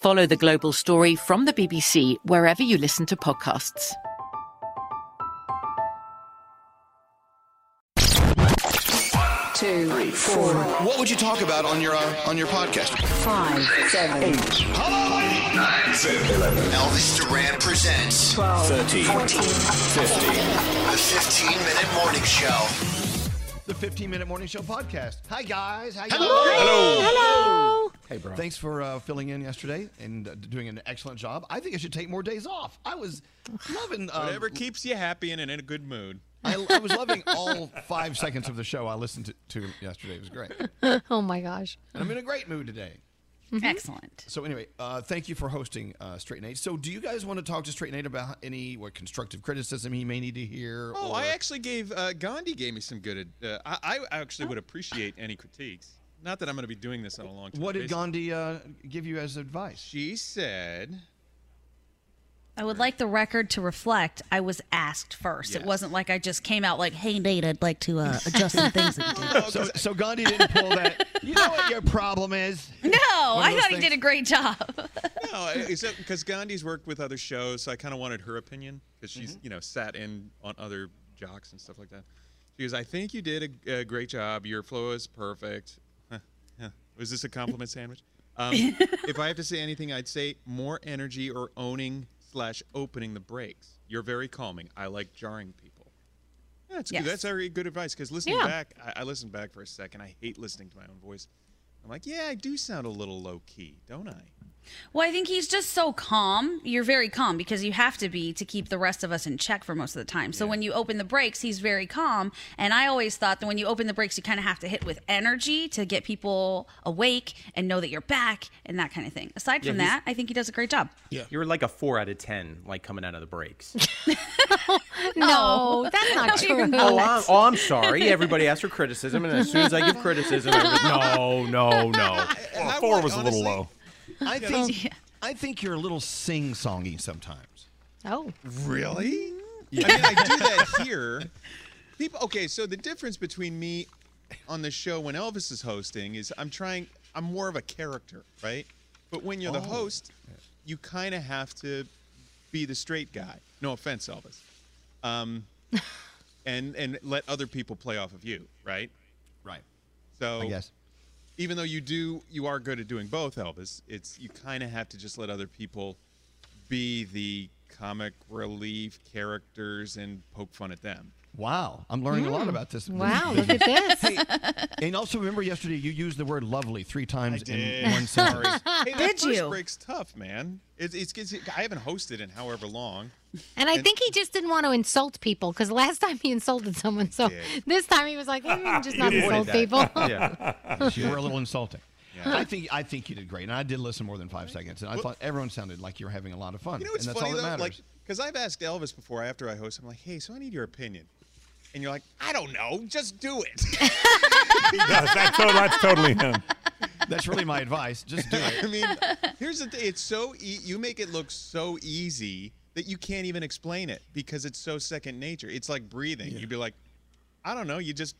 Follow the global story from the BBC wherever you listen to podcasts. two, three, four, What would you talk about on your uh, on your podcast? five, seven, eight, Elvis Duran presents 12, 13, 14, 15. The 15 minute morning show. The 15 Minute Morning Show podcast. Hi, guys. How you Hello. doing? Hello. Hello. Hey, bro. Thanks for uh, filling in yesterday and uh, doing an excellent job. I think I should take more days off. I was loving. Uh, Whatever keeps you happy and in a good mood. I, I was loving all five seconds of the show I listened to, to yesterday. It was great. oh my gosh. And I'm in a great mood today. Excellent. So anyway, uh, thank you for hosting uh, Straight Nate. So do you guys want to talk to Straight Nate about any what constructive criticism he may need to hear? Oh, or- I actually gave uh, Gandhi gave me some good. Uh, I, I actually would appreciate any critiques. Not that I'm going to be doing this on a long time. What did basis. Gandhi uh, give you as advice? She said. I would like the record to reflect I was asked first. It wasn't like I just came out like, "Hey Nate, I'd like to uh, adjust some things." that you did." So, so Gandhi didn't pull that. You know what your problem is? No, I those thought he did a great job. No, because Gandhi's worked with other shows, so I kind of wanted her opinion because she's Mm-hmm. you know sat in on other jocks and stuff like that. She goes, "I think you did a, a great job. Your flow is perfect." Huh, huh. Was this a compliment sandwich? Um, if I have to say anything, I'd say more energy or owning slash opening the brakes. You're very calming. I like jarring people. That's Yes. good. That's very good advice. Because listening Yeah. back, I, I listened back for a second. I hate listening to my own voice. I'm like, yeah, I do sound a little low key, don't I? Well, I think he's just so calm. You're very calm because you have to be to keep the rest of us in check for most of the time. So when you open the brakes, he's very calm. And I always thought that when you open the brakes, you kind of have to hit with energy to get people awake and know that you're back and that kind of thing. Aside Yeah, from that, I think he does a great job. Yeah. You're like a four out of ten, like coming out of the brakes. No, that's not Not true. oh, I'm, oh, I'm sorry. Everybody asks for criticism, and as soon as I give criticism, everybody, no, no, no. Well, four was a little low. I think I think you're a little sing-songy sometimes. Oh. Really? I mean, I do that here. People, okay, so the difference between me on the show when Elvis is hosting is I'm trying, I'm more of a character, right? But when you're the Oh. host, you kind of have to be the straight guy. No offense, Elvis. Um, and and let other people play off of you, right? Right. So I guess. Even though you do you are good at doing both elvis it's you kind of have to just let other people be the comic relief characters and poke fun at them Wow, I'm learning a lot Mm. about this. Wow, look at this. Hey, and also remember yesterday you used the word lovely three times in one sentence. hey, that Did first you? break's tough man it's, it's, it's i haven't hosted in however long And I think he just didn't want to insult people because last time he insulted someone. So this time he was like, mm, just not You insult avoided people. that. you were a little insulting. I think I think you did great, and I did listen more than five seconds, and I thought everyone sounded like you were having a lot of fun. you know what's and that's funny all that though matters. like because i've asked elvis before after i host i'm like hey so i need your opinion and you're like i don't know just do it Yes, that's, to- that's totally him. That's really my advice. Just do it. I mean, here's the thing: it's so e- you make it look so easy that you can't even explain it because it's so second nature. It's like breathing. You'd be like, I don't know, you just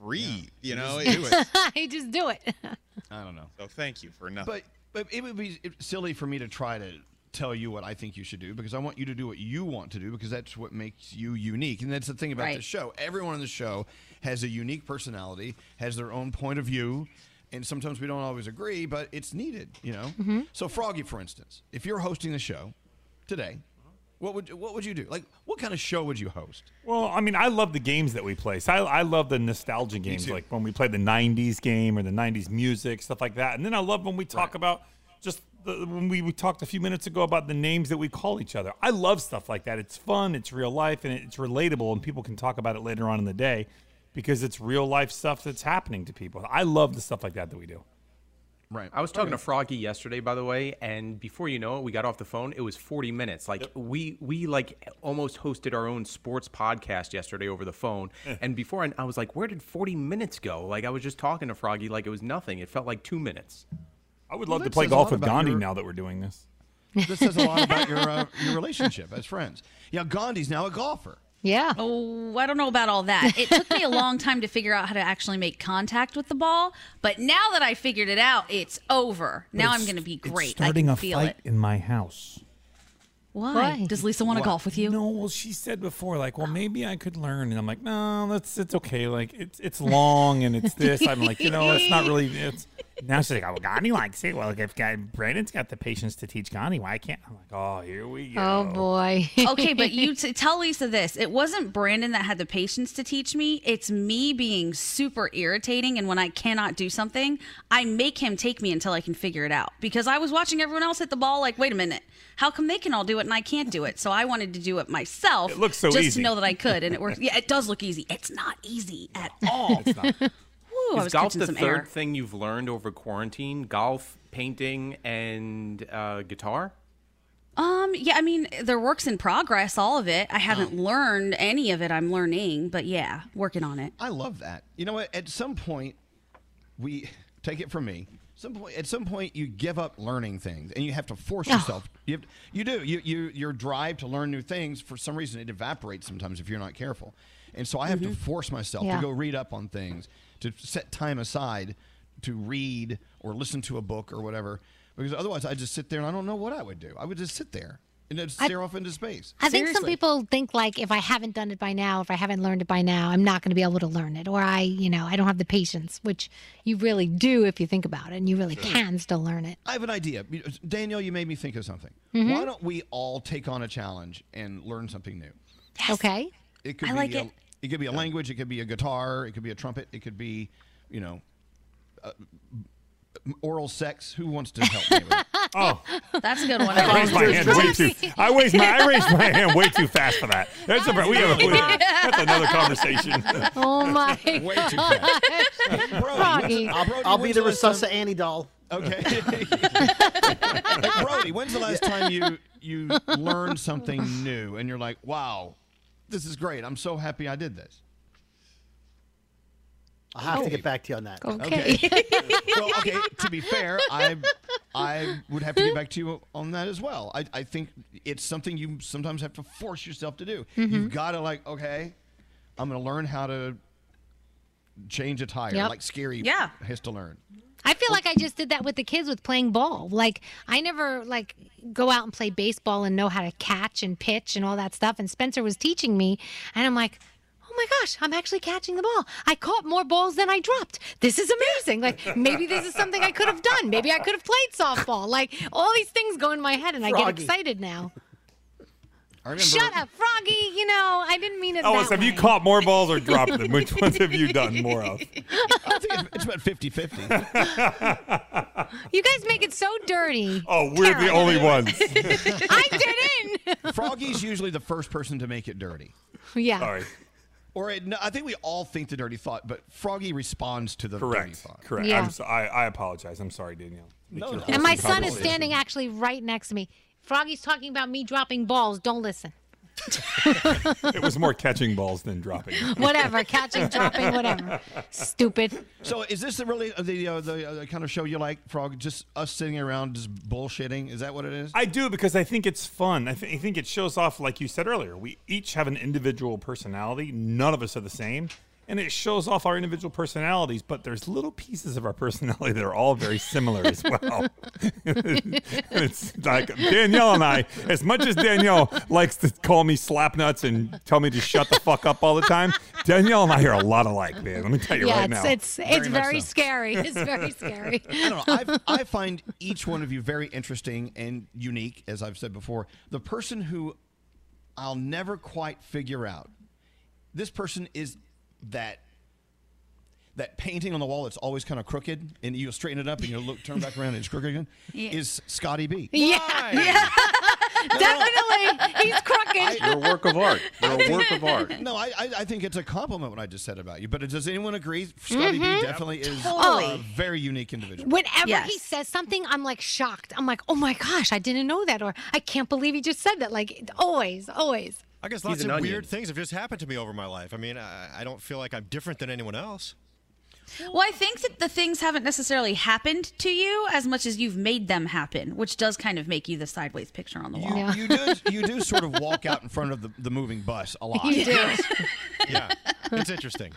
breathe. You know, Just do it. he just do it. I don't know. So thank you for nothing. But but it would be silly for me to try to tell you what I think you should do because I want you to do what you want to do because that's what makes you unique. And that's the thing about the show. Everyone on the show has a unique personality, has their own point of view, and sometimes we don't always agree, but it's needed, you know. Mhm. So Froggy, for instance, if you're hosting the show today, what would what would you do? Like, what kind of show would you host? Well, I mean, I love the games that we play. So I, I love the nostalgia games, like when we play the '90s game or the '90s music, stuff like that. And then I love when we talk about just the, when we, we talked a few minutes ago about the names that we call each other. I love stuff like that. It's fun, it's real life, and it's relatable, and people can talk about it later on in the day because it's real life stuff that's happening to people. I love the stuff like that that we do. Right. I was talking to Froggy yesterday, by the way, and before you know it, we got off the phone. It was 40 minutes. Like we we like almost hosted our own sports podcast yesterday over the phone. and before I, I was like, where did 40 minutes go? Like I was just talking to Froggy like it was nothing. It felt like two minutes. I would Well, love to play golf with Gandhi your- now that we're doing this. This says a lot about your uh, your relationship as friends. Yeah, Gandhi's now a golfer. Yeah. Oh, I don't know about all that. It took me a long time to figure out how to actually make contact with the ball, but now that I figured it out, it's over. now I'm going to be great. It's starting I a can feel fight it. in my house. Why? Does Lisa want to golf with you? No, well, she said before, like, well, maybe I could learn, and I'm like, no, that's it's okay. Like, it's it's long and it's this. I'm like, you know, it's not really. It's now she's like, oh, well, Gandhi likes it. Well, if guy Brandon's got the patience to teach Gandhi, why can't? I'm like, oh, here we go. Oh boy. okay, but you t- tell Lisa this. It wasn't Brandon that had the patience to teach me. It's me being super irritating. And when I cannot do something, I make him take me until I can figure it out. Because I was watching everyone else hit the ball, like, wait a minute, how come they can all do it and I can't do it? So I wanted to do it myself. It looks so just easy. to know that I could. And it works. Yeah, it does look easy. It's not easy at all. It's not. I Is was golf the some third air. thing you've learned over quarantine? Golf, painting, and uh, guitar? Um, yeah, I mean, they're works in progress, all of it. I haven't learned any of it. I'm learning, but yeah, working on it. I love that. You know what? At some point, we take it from me. Some point, at some point, you give up learning things, and you have to force yourself. You, have, you do. You, you your drive to learn new things for some reason it evaporates sometimes if you're not careful, and so I have to force myself Yeah. to go read up on things, to set time aside to read or listen to a book or whatever, because otherwise I just sit there and I don't know what I would do. I would just sit there and then stare off into space. I think some people think like if I haven't done it by now, if I haven't learned it by now, I'm not going to be able to learn it, or I, you know, I don't have the patience, which you really do if you think about it, and you really can still learn it. I have an idea. You know, Danielle, you made me think of something. Mhm. Why don't we all take on a challenge and learn something new? Okay. It could I be like a, it. It could be a language. It could be a guitar. It could be a trumpet. It could be, you know, uh, oral sex. Who wants to help me with it? Oh, That's a good one. I raised my hand way too. I raised my I raised my hand way too fast for that. That's a we have a, that's another conversation. Oh my Way too god. Froggy. I'll, Brody, I'll be the the last time- Resusci Annie doll. Okay. Hey, Brody, when's the last time you you learned something new and you're like, wow, this is great. I'm so happy I did this. I'll have Oh. to get back to you on that. Okay. well, okay. To be fair, I I would have to get back to you on that as well. I, I think it's something you sometimes have to force yourself to do. Mhm. You've got to like, okay, I'm going to learn how to change a tire, Yep. like Skeery Yeah. has to learn. I feel like I just did that with the kids with playing ball. Like I never like go out and play baseball and know how to catch and pitch and all that stuff. And Spencer was teaching me, and I'm like, oh my gosh, I'm actually catching the ball. I caught more balls than I dropped. This is amazing. Like maybe this is something I could have done. Maybe I could have played softball. Like all these things go in my head, and I get excited now. I remember, Shut up, Froggy. You know I didn't mean it. Ellis, that Oh, have you caught more balls or dropped them? Which ones have you done more of? I think it's- it's about 50 50. You guys make it so dirty. Oh, we're the only ones. I didn't. Froggy's usually the first person to make it dirty. Yeah. Sorry. Or it, no, I think we all think the dirty thought, but Froggy responds to the dirty Correct. thought. Correct. Yeah. I'm so, I, I apologize. I'm sorry, Danielle. No, no. And my son is standing actually right next to me. Froggy's talking about me dropping balls. Don't listen. It was more catching balls than dropping. Whatever, catching, dropping, whatever. Stupid. So is this really uh, the uh, the, uh, the kind of show you like, Frog? Just us sitting around just bullshitting? Is that what it is? I do because I think it's fun. I, th- I think it shows off, like you said earlier, we each have an individual personality. None of us are the same. And it shows off our individual personalities, but there's little pieces of our personality that are all very similar as well. it's like Danielle and I, as much as Danielle likes to call me slapnuts and tell me to shut the fuck up all the time, Danielle and I are a lot alike, man. Let me tell you yeah, right it's now. it's it's very so. scary. It's very scary. I don't know. I've, I find each one of you very interesting and unique, as I've said before. The person who I'll never quite figure out. This person is that that painting on the wall that's always kind of crooked, and you straighten it up and you look turn back around and it's crooked again. Yeah. Is Scotty B? Yeah, yeah. definitely. He's crooked. You're a work of art. You're a work of art. No, I, I I think it's a compliment what I just said about you. But does anyone agree? Scotty Mhm. B definitely is Totally. a very unique individual. Whenever Yes. he says something, I'm like shocked. I'm like, oh my gosh, I didn't know that, or I can't believe he just said that. Like always, always. I guess lots of onion. weird things have just happened to me over my life. I mean, I, I don't feel like I'm different than anyone else. Well, I think that the things haven't necessarily happened to you as much as you've made them happen, which does kind of make you the sideways picture on the wall. You, you do you do sort of walk out in front of the, the moving bus a lot. You do. Yeah, it's interesting.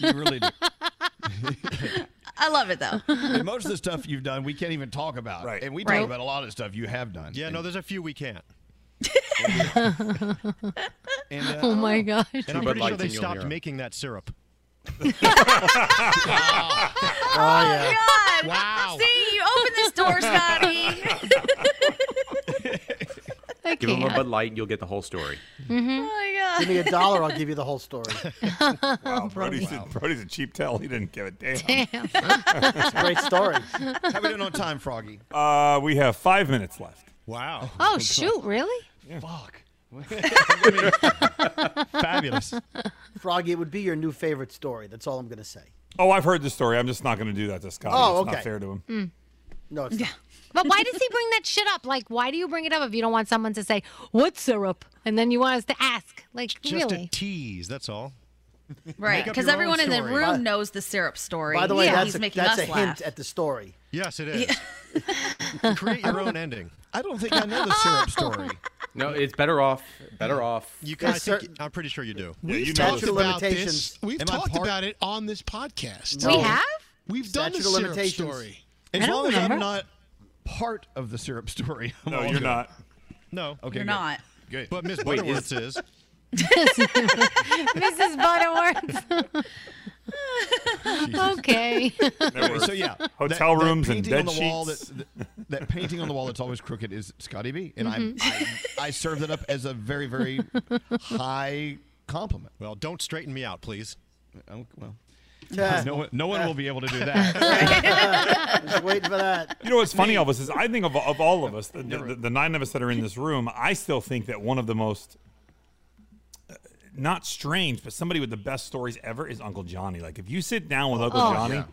You really do. I love it though. And most of the stuff you've done, we can't even talk about. Right. And we talk Right. about a lot of stuff you have done. Yeah, no, there's a few we can't. And, uh, Oh my gosh. And I'm pretty sure they stopped hear 'em. making that syrup. Oh, yeah. God. Wow. See, you open this door, Scotty. I Give him a can't. Bud Light and you'll get the whole story. oh my God. Give me a dollar, I'll give you the whole story. wow, Brody's, a, Brody's a cheap tell. He didn't give a damn. Damn. It's a great story. How we doing on time, Froggy? Uh, we have five minutes left. Wow. Oh shoot, really? Fuck. Fabulous. Froggy, it would be your new favorite story. That's all I'm going to say. Oh, I've heard the story. I'm just not going to do that to Scott. Oh, it's okay. not fair to him. Mm. No, it's not. But why does he bring that shit up? Like, why do you bring it up if you don't want someone to say what syrup, and then you want us to ask? Like, Just really? a tease, that's all. Right, because everyone in the room By- knows the syrup story. By the way, yeah, that's he's a, making that's us a laugh. hint at the story. Yes, it is. Create your own ending. I don't think I know the syrup story. No, it's better off. Better off. You Yes, guys, sir. think, I'm pretty sure you do. Yeah, We've you know talked Statute about this. We've Am talked about it on this podcast. we have. We've done Statute the syrup story. As I don't long as I'm not part of the syrup story. I'm No, you're good. not. No. Okay, You're good. not. Good. But Miss Butterworth is. Mrs. Butterworth. okay. Anyway, so yeah, Hotel that, rooms that and painting on bed the wall sheets. That, that, that painting on the wall that's always crooked is Scotty B, and Mm-hmm. I, I I serve that up as a very very high compliment. Well, don't straighten me out, please. Oh, well, no one, no one will be able to do that. Just waiting for that. You know what's funny, Elvis, is I think of, of all of us, the, the, the nine of us that are in this room, I still think that one of the most, not strange, but somebody with the best stories ever is Uncle Johnny. Like, if you sit down with oh. Uncle Oh. Johnny Yeah.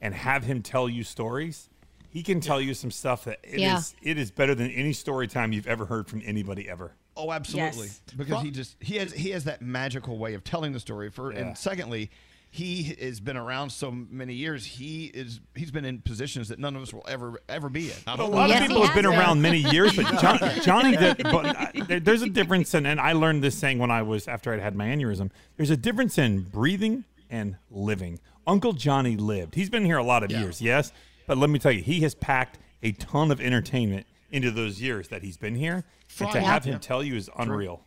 and have him tell you stories, he can tell you some stuff that it is Yeah. it is better than any story time you've ever heard from anybody ever. Oh, absolutely. Yes. Because he just he has he has that magical way of telling the story. For Yeah. and secondly, he has been around so many years. He is he's been in positions that none of us will ever ever be in. A lot Yes, of people have been has. around many years, but John, Johnny, did, but uh, I- there's a difference, in, and I learned this saying when I was after I'd had my aneurysm. There's a difference in breathing and living. Uncle Johnny lived. He's been here a lot of years, yes, but let me tell you, he has packed a ton of entertainment into those years that he's been here, and to have him tell you is unreal.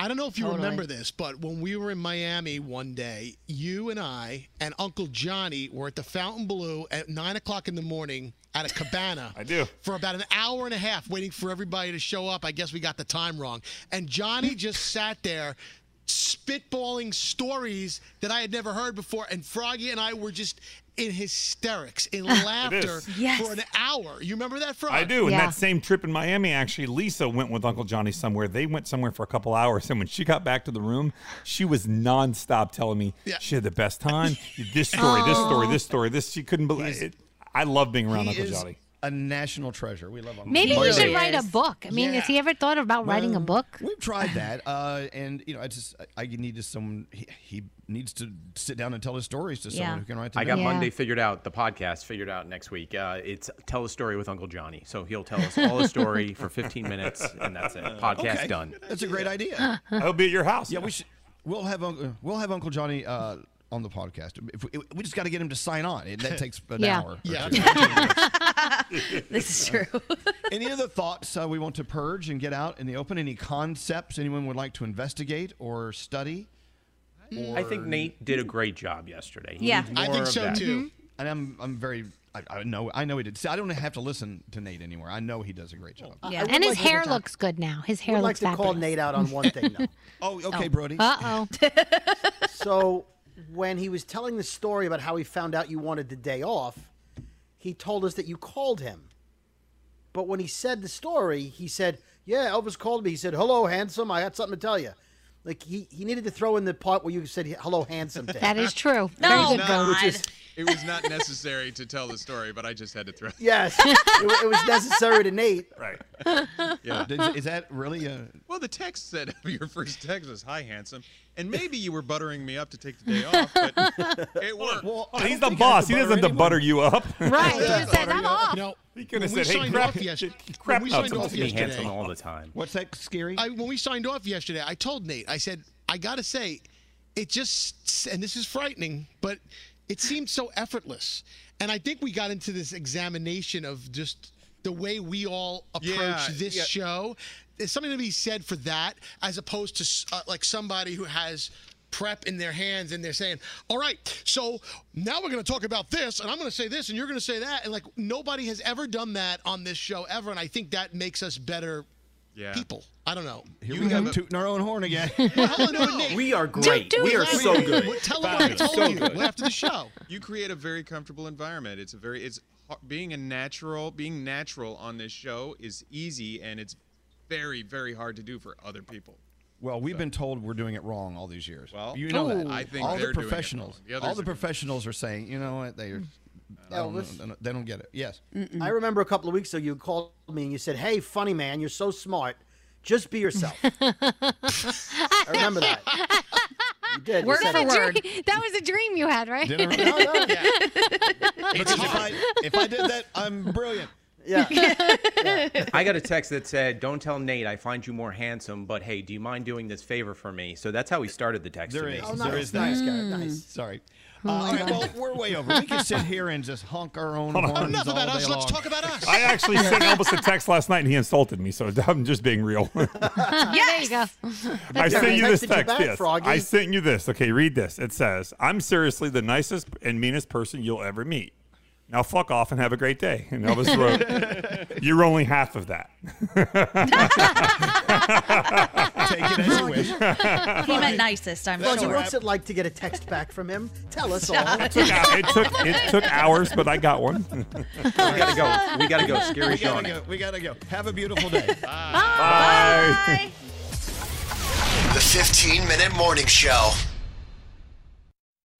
I don't know if you Totally. remember this, but when we were in Miami one day, you and I and Uncle Johnny were at the Fontainebleau at nine o'clock in the morning at a cabana. I do. For about an hour and a half, waiting for everybody to show up. I guess we got the time wrong. And Johnny just sat there spitballing stories that I had never heard before. And Froggy and I were just in hysterics, in laughter Yes. for an hour. You remember that, Frog? I do. And Yeah. that same trip in Miami, actually, Lisa went with Uncle Johnny somewhere. They went somewhere for a couple hours. And when she got back to the room, she was nonstop telling me Yeah. she had the best time. This story, this story, oh. this story, this. She couldn't believe it. I love being around He Uncle is Johnny. A national treasure. We love Uncle Maybe Johnny. we should write a book. I mean, has he ever thought about writing a book? We've tried that, uh, and you know, I just I, I need to someone. He, he needs to sit down and tell his stories to someone Yeah. who can write. Them I got. Yeah. Monday figured out, the podcast figured out next week. Uh, it's Tell a Story with Uncle Johnny. So he'll tell us all the story for 15 minutes, and that's it. Podcast Okay. done. That's a great idea. I'll be at your house. Yeah, we should. We'll have Uncle. We'll have Uncle Johnny uh, on the podcast. If we, we just got to get him to sign on. and That takes an Yeah. hour. Yeah. This is true. Any other thoughts uh, we want to purge and get out in the open? Any concepts anyone would like to investigate or study? I think Nate did a great job yesterday. He Yeah. I think so that. too. And I'm I'm very. I, I know I know he did. See, I don't have to listen to Nate anymore. I know he does a great job. Yeah. And his like to hair talk- looks good now. His hair would like looks to call. Nate out on one thing though. Oh, okay, Brody. Uh oh. so when he was telling the story about how he found out you wanted the day off, he told us that you called him. But when he said the story, he said, "Yeah, Elvis called me. He said, "Hello, handsome. I had something to tell you." Like he, he needed to throw in the part where you said, "Hello, handsome." To him. That is true. No, Very good, God. Which is It was not necessary to tell the story, but I just had to throw. yes, it, wa- it was necessary to Nate. Right. Yeah. Is, is that really a? Well, the text said your first text was "Hi, handsome," and maybe you were buttering me up to take the day off, but it worked. Well, I he's the think I have boss. He to doesn't have to anyone. butter you up. Right. He just says, I'm off. You know, He could have when said, "Hey, signed crap, off yesterday, crap when we nuts, signed I'm off To be yesterday, handsome all the time. What's that scary? I, when we signed off yesterday, I told Nate, I said, I got to say, it just, and this is frightening, but it seemed so effortless. And I think we got into this examination of just the way we all approach Yeah, this yeah. show. There's something to be said for that, as opposed to uh, like somebody who has prep in their hands and they're saying, all right, so now we're going to talk about this, and I'm going to say this, and you're going to say that. And like nobody has ever done that on this show ever. And I think that makes us better Yeah. people. I don't know. Here You we go, have tooting our own horn again. Well, hold on, no, We are great. we are so wait, good. wait, Tell them what I told So you good. after the show. You create a very comfortable environment. It's a very it's har- being a natural being natural on this show is easy and it's very very hard to do for other people. Well, we've been told we're doing it wrong all these years. Well, you know that. I think all the professionals. The all the are professionals are saying, you know what, they are, I don't know, Elvis? they don't- they don't get it. Yes. I remember a couple of weeks ago you called me and you said, "Hey, funny man, you're so smart. Just be yourself." I remember that. You did. Word said for it. word. That was a dream you had, right? Did I- No, no. Because if I, if I did that, I'm brilliant. Yeah. I got a text that said, "Don't tell Nate I find you more handsome, but hey, do you mind doing this favor for me?" So that's how he started the text There to me. Oh, nice, is that. nice, Garrett, mm. nice. Sorry. Uh, all right, well, we're way over. We can sit here and just honk our own Hold on. horns Enough all about day us. Let's talk about us. I actually sent Elvis a text last night and he insulted me, so I'm just being real. There you go. I sent you this Texted you text. back, yes. Froggy. I sent you this. Okay, read this. It says, I'm seriously the nicest and meanest person you'll ever meet. Now fuck off and have a great day. And Elvis wrote, You're only half of that. Take it as you wish. he meant nicest, I'm Claudia, sure. what's it like to get a text back from him? Tell us all. It took, it took it took hours, but I got one. we gotta go. We gotta go. Skeery we Sean. gotta go. We gotta go. Have a beautiful day. Bye. The 15 Minute Morning Show.